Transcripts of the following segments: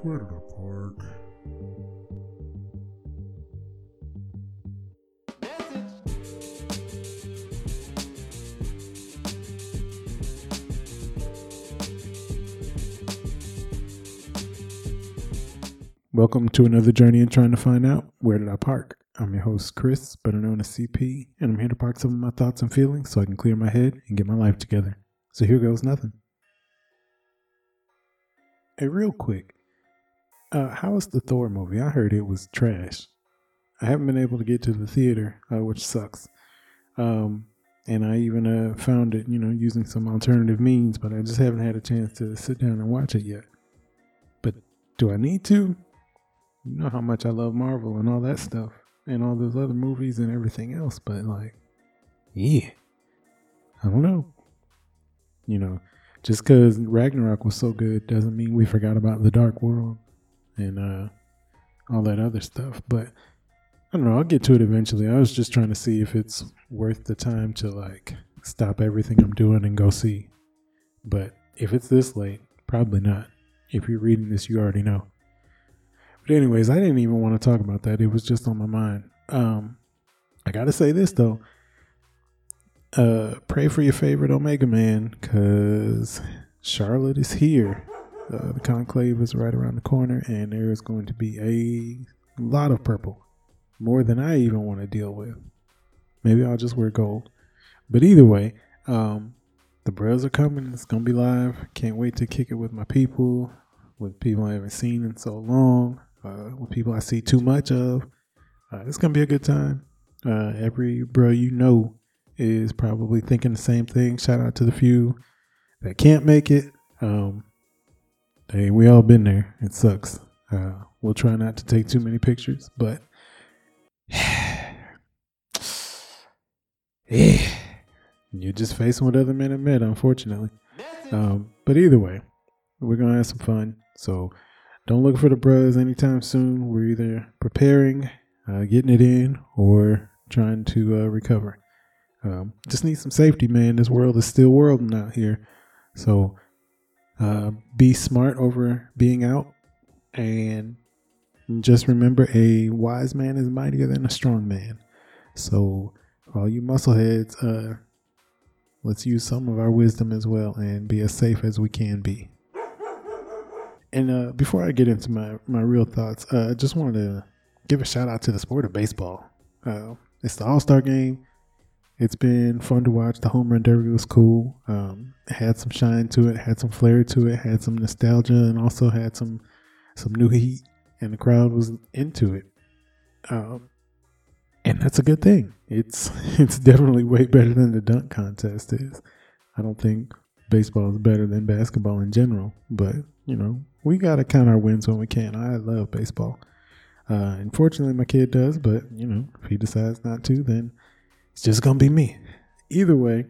I park? Welcome to another journey in trying to find out where did I park. I'm your host, Chris, better known as CP, and I'm here to park some of my thoughts and feelings so I can clear my head and get my life together. So here goes nothing. Hey, real quick, uh, how was the Thor movie? I heard it was trash. I haven't been able to get to the theater, uh, which sucks. Um, and I even uh, found it, you know, using some alternative means, but I just haven't had a chance to sit down and watch it yet. But do I need to? You know how much I love Marvel and all that stuff, and all those other movies and everything else, but like, yeah, I don't know. You know, just because Ragnarok was so good doesn't mean we forgot about the Dark World and uh, all that other stuff. But I don't know. I'll get to it eventually. I was just trying to see if it's worth the time to like stop everything I'm doing and go see. But if it's this late, probably not. If you're reading this, you already know. But anyways, I didn't even want to talk about that. It was just on my mind. Um, I gotta say this though. Uh, pray for your favorite Omega Man, cause Charlotte is here. Uh, the conclave is right around the corner, and there is going to be a lot of purple, more than I even want to deal with. Maybe I'll just wear gold. But either way, um, the bros are coming. It's gonna be live. Can't wait to kick it with my people, with people I haven't seen in so long, uh, with people I see too much of. Uh, it's gonna be a good time. Uh, every bro you know is probably thinking the same thing. Shout out to the few that can't make it. Um, hey, we all been there. It sucks. Uh, we'll try not to take too many pictures, but yeah, you're just facing what other men have met, unfortunately. Um, but either way, we're gonna have some fun. So don't look for the bros anytime soon. We're either preparing, uh, getting it in, or trying to uh, recover. Um, just need some safety, man. This world is still worlding out here. So uh, be smart over being out. And just remember a wise man is mightier than a strong man. So, all you muscleheads, uh, let's use some of our wisdom as well and be as safe as we can be. And uh, before I get into my, my real thoughts, uh, I just wanted to give a shout out to the sport of baseball. Uh, it's the All Star game. It's been fun to watch. The home run derby was cool. Um, had some shine to it, had some flair to it, had some nostalgia, and also had some some new heat. And the crowd was into it. Um, and that's a good thing. It's it's definitely way better than the dunk contest is. I don't think baseball is better than basketball in general, but you know we gotta count our wins when we can. I love baseball. Uh, unfortunately, my kid does, but you know if he decides not to, then it's just gonna be me. Either way,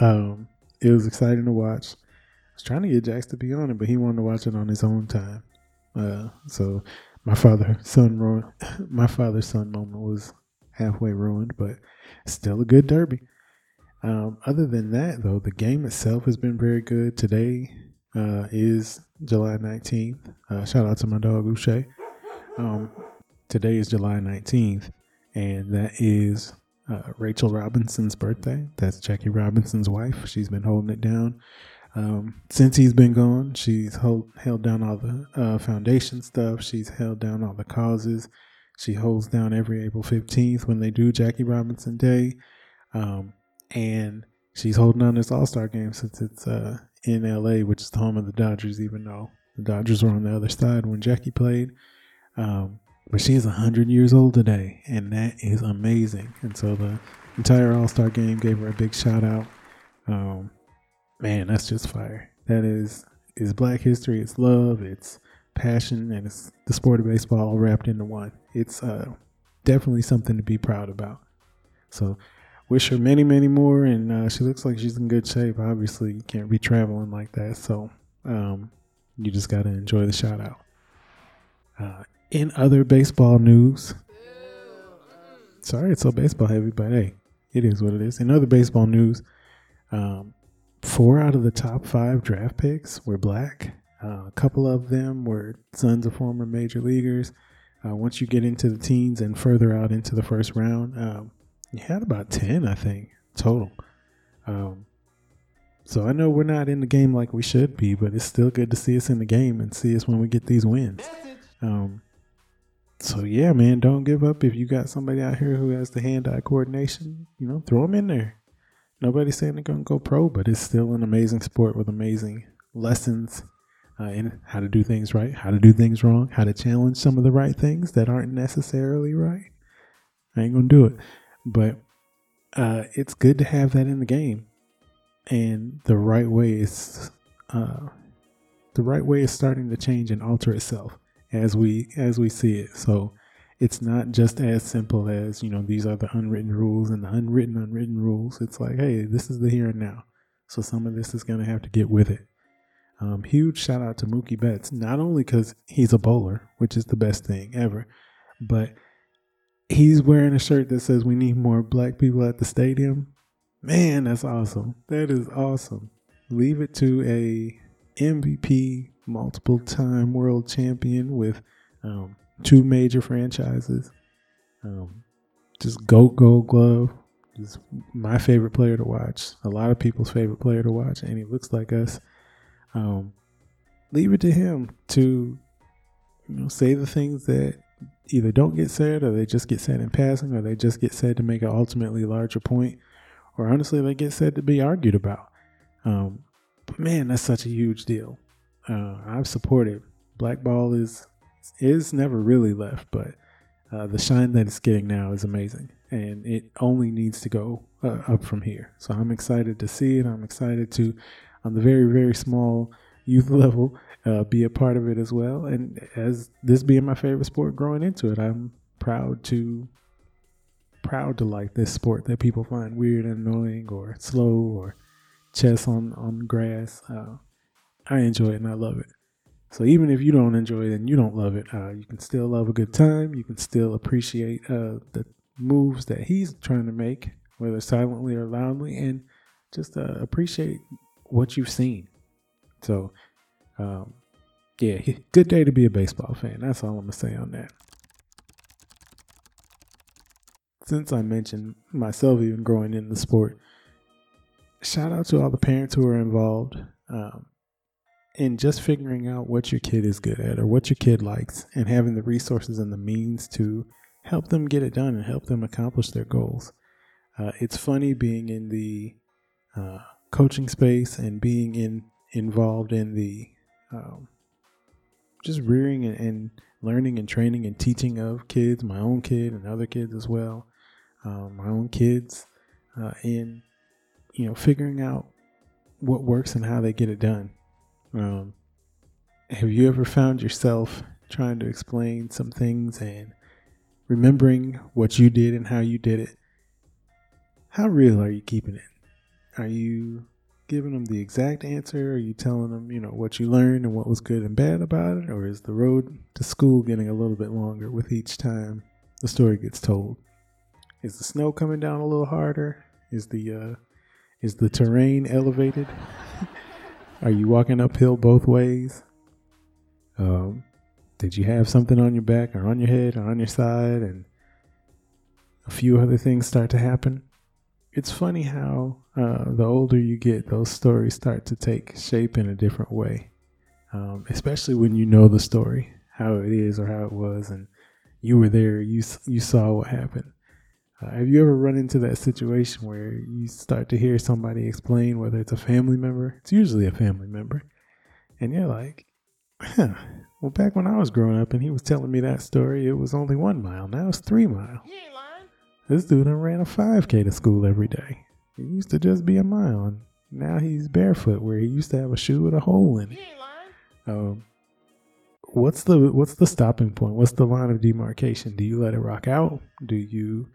um, it was exciting to watch. I was trying to get Jax to be on it, but he wanted to watch it on his own time. Uh, so my father son ru- my father son moment was halfway ruined, but still a good derby. Um, other than that, though, the game itself has been very good. Today uh, is July 19th. Uh, shout out to my dog Uche. Um, today is July 19th, and that is uh, Rachel Robinson's birthday. That's Jackie Robinson's wife. She's been holding it down. Um, since he's been gone, she's hold, held down all the uh, foundation stuff. She's held down all the causes. She holds down every April 15th when they do Jackie Robinson Day. Um, and she's holding down this All Star game since it's uh, in LA, which is the home of the Dodgers, even though the Dodgers were on the other side when Jackie played. Um, but she is 100 years old today, and that is amazing. And so the entire All Star game gave her a big shout out. Um, man, that's just fire. That is is Black history. It's love. It's passion, and it's the sport of baseball all wrapped into one. It's uh, definitely something to be proud about. So, wish her many, many more. And uh, she looks like she's in good shape. Obviously, you can't be traveling like that, so um, you just got to enjoy the shout out. Uh, in other baseball news, sorry it's so baseball heavy, but hey, it is what it is. In other baseball news, um, four out of the top five draft picks were black. Uh, a couple of them were sons of former major leaguers. Uh, once you get into the teens and further out into the first round, um, you had about 10, I think, total. Um, so I know we're not in the game like we should be, but it's still good to see us in the game and see us when we get these wins. Um, so yeah, man, don't give up. If you got somebody out here who has the hand-eye coordination, you know, throw them in there. Nobody's saying they're gonna go pro, but it's still an amazing sport with amazing lessons uh, in how to do things right, how to do things wrong, how to challenge some of the right things that aren't necessarily right. I ain't gonna do it, but uh, it's good to have that in the game, and the right way is uh, the right way is starting to change and alter itself as we as we see it. So it's not just as simple as you know these are the unwritten rules and the unwritten unwritten rules. It's like hey, this is the here and now. So some of this is gonna have to get with it. Um, huge shout out to Mookie Betts, not only because he's a bowler, which is the best thing ever, but he's wearing a shirt that says we need more black people at the stadium. Man, that's awesome. That is awesome. Leave it to a MVP, multiple time world champion with um, two major franchises. Um, just GOAT Gold Glove. Just my favorite player to watch. A lot of people's favorite player to watch, and he looks like us. Um, leave it to him to, you know, say the things that either don't get said, or they just get said in passing, or they just get said to make an ultimately larger point, or honestly, they get said to be argued about. Um, but man, that's such a huge deal. Uh, I've supported Blackball is is never really left, but uh, the shine that it's getting now is amazing, and it only needs to go uh, up from here. So I'm excited to see it. I'm excited to on the very, very small youth level, uh, be a part of it as well. And as this being my favorite sport growing into it, I'm proud to proud to like this sport that people find weird and annoying or slow or chess on on grass. Uh, I enjoy it and I love it. So even if you don't enjoy it and you don't love it, uh, you can still love a good time. You can still appreciate uh, the moves that he's trying to make, whether silently or loudly, and just uh, appreciate what you've seen. So, um, yeah, good day to be a baseball fan. That's all I'm gonna say on that. Since I mentioned myself even growing in the sport, shout out to all the parents who are involved um, in just figuring out what your kid is good at or what your kid likes, and having the resources and the means to help them get it done and help them accomplish their goals. Uh, it's funny being in the uh, coaching space and being in involved in the um, just rearing and, and, learning and training and teaching of kids, my own kid and other kids as well, um, my own kids, uh, in you know figuring out what works and how they get it done. Um, have you ever found yourself trying to explain some things and remembering what you did and how you did it? How real are you keeping it? Are you giving them the exact answer? Are you telling them, you know, what you learned and what was good and bad about it? Or is the road to school getting a little bit longer with each time the story gets told? Is the snow coming down a little harder? Is the uh, is the terrain elevated? Are you walking uphill both ways? Um, did you have something on your back or on your head or on your side and a few other things start to happen? it's funny how uh, the older you get, those stories start to take shape in a different way. Um, especially when you know the story, how it is or how it was, and you were there, you you saw what happened. Uh, have you ever run into that situation where you start to hear somebody explain whether it's a family member? It's usually a family member, and you're like, huh. Well, back when I was growing up and he was telling me that story, it was only one mile. Now it's three miles. This dude done ran a 5K to school every day. It used to just be a mile, and now he's barefoot where he used to have a shoe with a hole in it. Um, what's the what's the stopping point? What's the line of demarcation? Do you let it rock out? Do you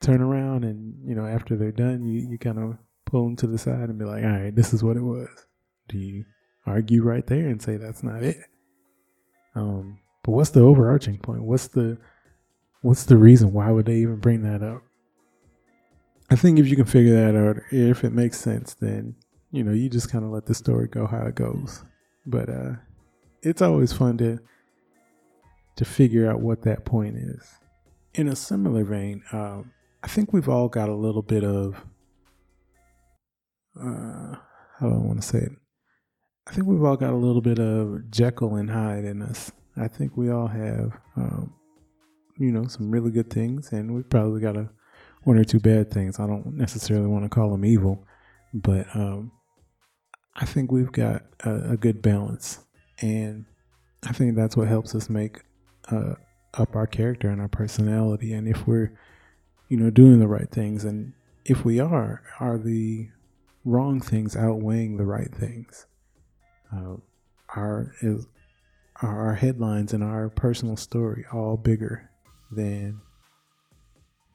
turn around and you know after they're done, you you kind of pull them to the side and be like, all right, this is what it was. Do you argue right there and say that's not it? Um, but what's the overarching point? What's the what's the reason? Why would they even bring that up? I think if you can figure that out, if it makes sense, then you know you just kind of let the story go how it goes. But uh, it's always fun to to figure out what that point is. In a similar vein, um, I think we've all got a little bit of uh, how do I want to say it? I think we've all got a little bit of Jekyll and Hyde in us. I think we all have, um, you know, some really good things, and we've probably got a one or two bad things. I don't necessarily want to call them evil, but um, I think we've got a, a, good balance, and I think that's what helps us make uh, up our character and our personality. And if we're, you know, doing the right things, and if we are, are the wrong things outweighing the right things? Uh, our is are our headlines and our personal story all bigger than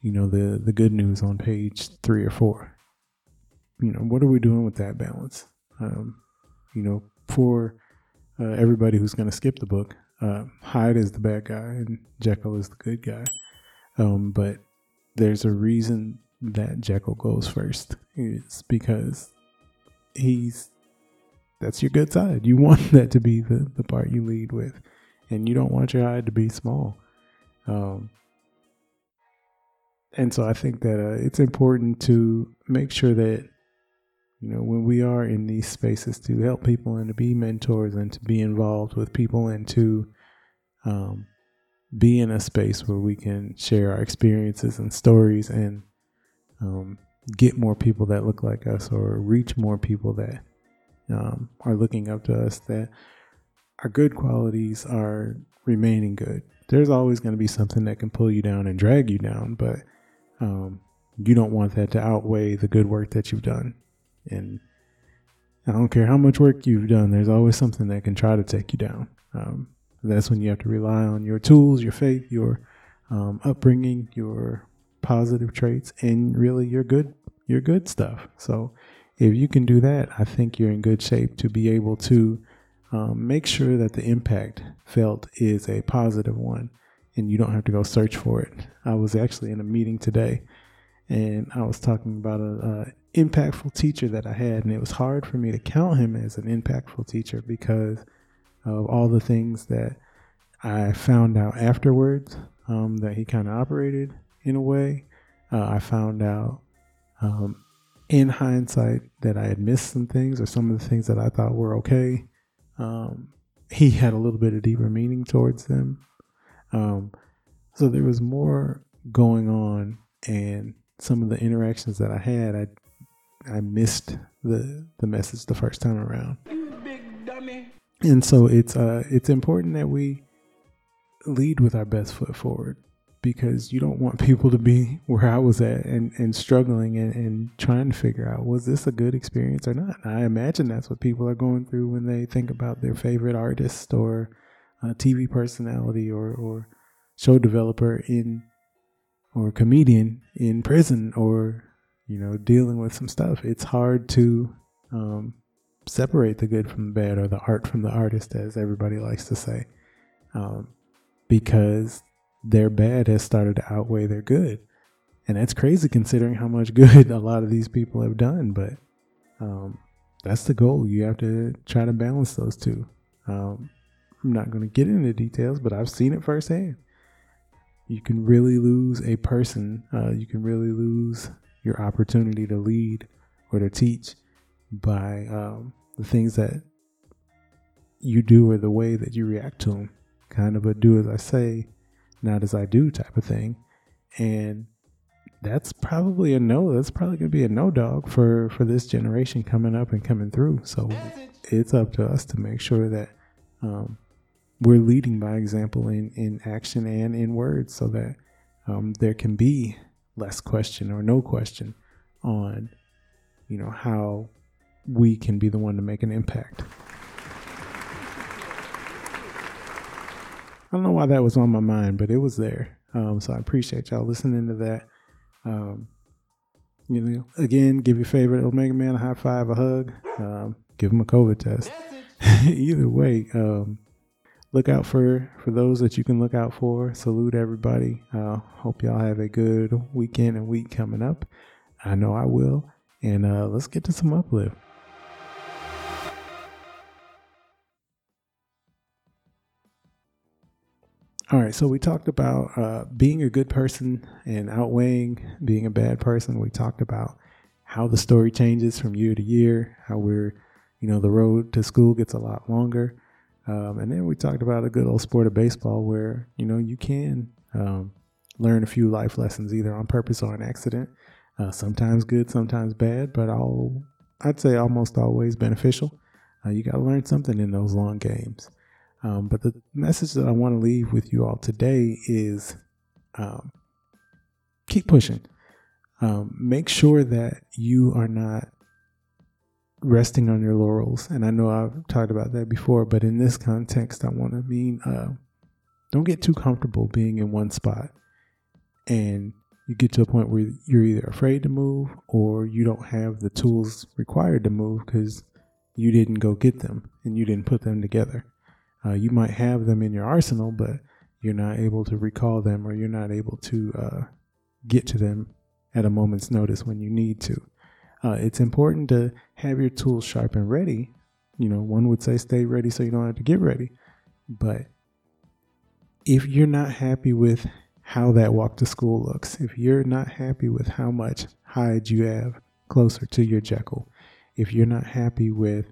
you know the the good news on page three or four? You know what are we doing with that balance? Um, you know, for uh, everybody who's going to skip the book, uh, Hyde is the bad guy and Jekyll is the good guy. Um, but there's a reason that Jekyll goes first. It's because he's that's your good side. You want that to be the, the part you lead with. And you don't want your Hyde to be small. Um, and so I think that uh, it's important to make sure that, you know, when we are in these spaces to help people and to be mentors and to be involved with people and to um, be in a space where we can share our experiences and stories and um, get more people that look like us or reach more people that um, are looking up to us that our good qualities are remaining good. There's always going to be something that can pull you down and drag you down, but um, you don't want that to outweigh the good work that you've done. And I don't care how much work you've done, there's always something that can try to take you down. Um, that's when you have to rely on your tools, your faith, your um, upbringing, your positive traits, and really your good your good stuff. So if you can do that, I think you're in good shape to be able to um, make sure that the impact felt is a positive one and you don't have to go search for it. I was actually in a meeting today and I was talking about a, a impactful teacher that I had, and it was hard for me to count him as an impactful teacher because of all the things that I found out afterwards um, that he kind of operated in a way. Uh, I found out um, in hindsight that I had missed some things or some of the things that I thought were okay. Um, he had a little bit of deeper meaning towards them. Um, so there was more going on, and some of the interactions that I had, I I missed the the message the first time around. And so it's uh it's important that we lead with our best foot forward because you don't want people to be where I was at and, and struggling and, and trying to figure out was this a good experience or not. I imagine that's what people are going through when they think about their favorite artist or TV personality or, or show developer in or comedian in prison or you know dealing with some stuff. It's hard to um, separate the good from the bad or the art from the artist, as everybody likes to say, um, because their bad has started to outweigh their good. And that's crazy considering how much good a lot of these people have done. But um, that's the goal. You have to try to balance those two. Um, I'm not going to get into details, but I've seen it firsthand. You can really lose a person, uh, you can really lose your opportunity to lead or to teach by um, the things that you do or the way that you react to them. Kind of a do as I say, not as I do type of thing. And that's probably a no. That's probably going to be a no dog for for this generation coming up and coming through. So it's up to us to make sure that um, we're leading by example in in action and in words, so that um, there can be less question or no question on you know how we can be the one to make an impact. I don't know why that was on my mind, but it was there. Um, so I appreciate y'all listening to that. Um, you know, again, give your favorite Omega Man a high five, a hug, um, give him a COVID test. Either way, um, look out for for those that you can look out for. Salute everybody. Uh, hope y'all have a good weekend and week coming up. I know I will. And uh, let's get to some uplift. All right, so we talked about uh, being a good person and outweighing being a bad person. We talked about how the story changes from year to year, how we're, you know, the road to school gets a lot longer. Um, and then we talked about a good old sport of baseball where, you know, you can um, learn a few life lessons either on purpose or an accident. Uh, sometimes good, sometimes bad, but all, I'd say almost always beneficial. Uh, you got to learn something in those long games. Um, but the message that I want to leave with you all today is um, keep pushing. Um, make sure that you are not resting on your laurels. And I know I've talked about that before, but in this context, I want to mean uh, don't get too comfortable being in one spot and you get to a point where you're either afraid to move or you don't have the tools required to move because you didn't go get them and you didn't put them together. Uh, you might have them in your arsenal, but you're not able to recall them or you're not able to uh, get to them at a moment's notice when you need to. Uh, it's important to have your tools sharp and ready. You know, one would say stay ready so you don't have to get ready. But if you're not happy with how that walk to school looks, if you're not happy with how much Hyde you have closer to your Jekyll, if you're not happy with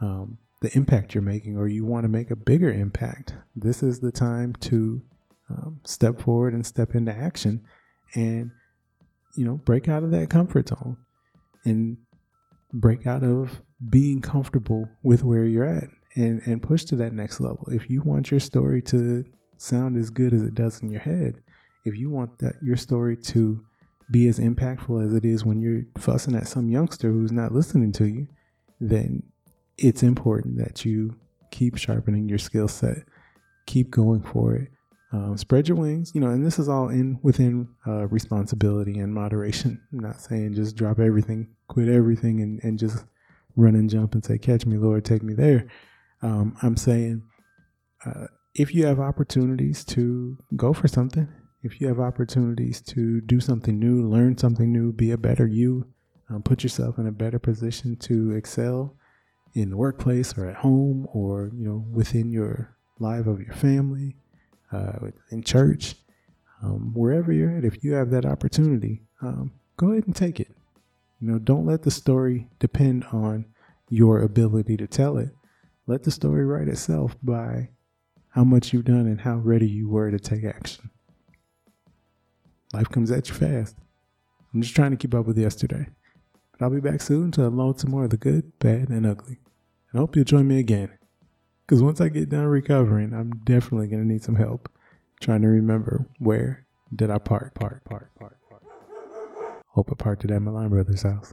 um, the impact you're making or you want to make a bigger impact, this is the time to um, step forward and step into action and, you know, break out of that comfort zone and break out of being comfortable with where you're at and, and push to that next level. If you want your story to sound as good as it does in your head, if you want that your story to be as impactful as it is when you're fussing at some youngster who's not listening to you, then it's important that you keep sharpening your skill set, keep going for it. Um, spread your wings, you know, and this is all in within uh, responsibility and moderation. I'm not saying just drop everything, quit everything, and, and just run and jump and say, "Catch me, Lord, take me there." Um, I'm saying uh, if you have opportunities to go for something, if you have opportunities to do something new, learn something new, be a better you, um, put yourself in a better position to excel, in the workplace or at home or you know within your life of your family, uh, in church, um, wherever you're at. If you have that opportunity, um, go ahead and take it. You know, don't let the story depend on your ability to tell it. Let the story write itself by how much you've done and how ready you were to take action. Life comes at you fast. I'm just trying to keep up with yesterday. But I'll be back soon to unload some more of the good, bad, and ugly. I hope you'll join me again. Because once I get done recovering, I'm definitely going to need some help trying to remember where did I park, park, park, park, park. Hope I parked it at my line brother's house.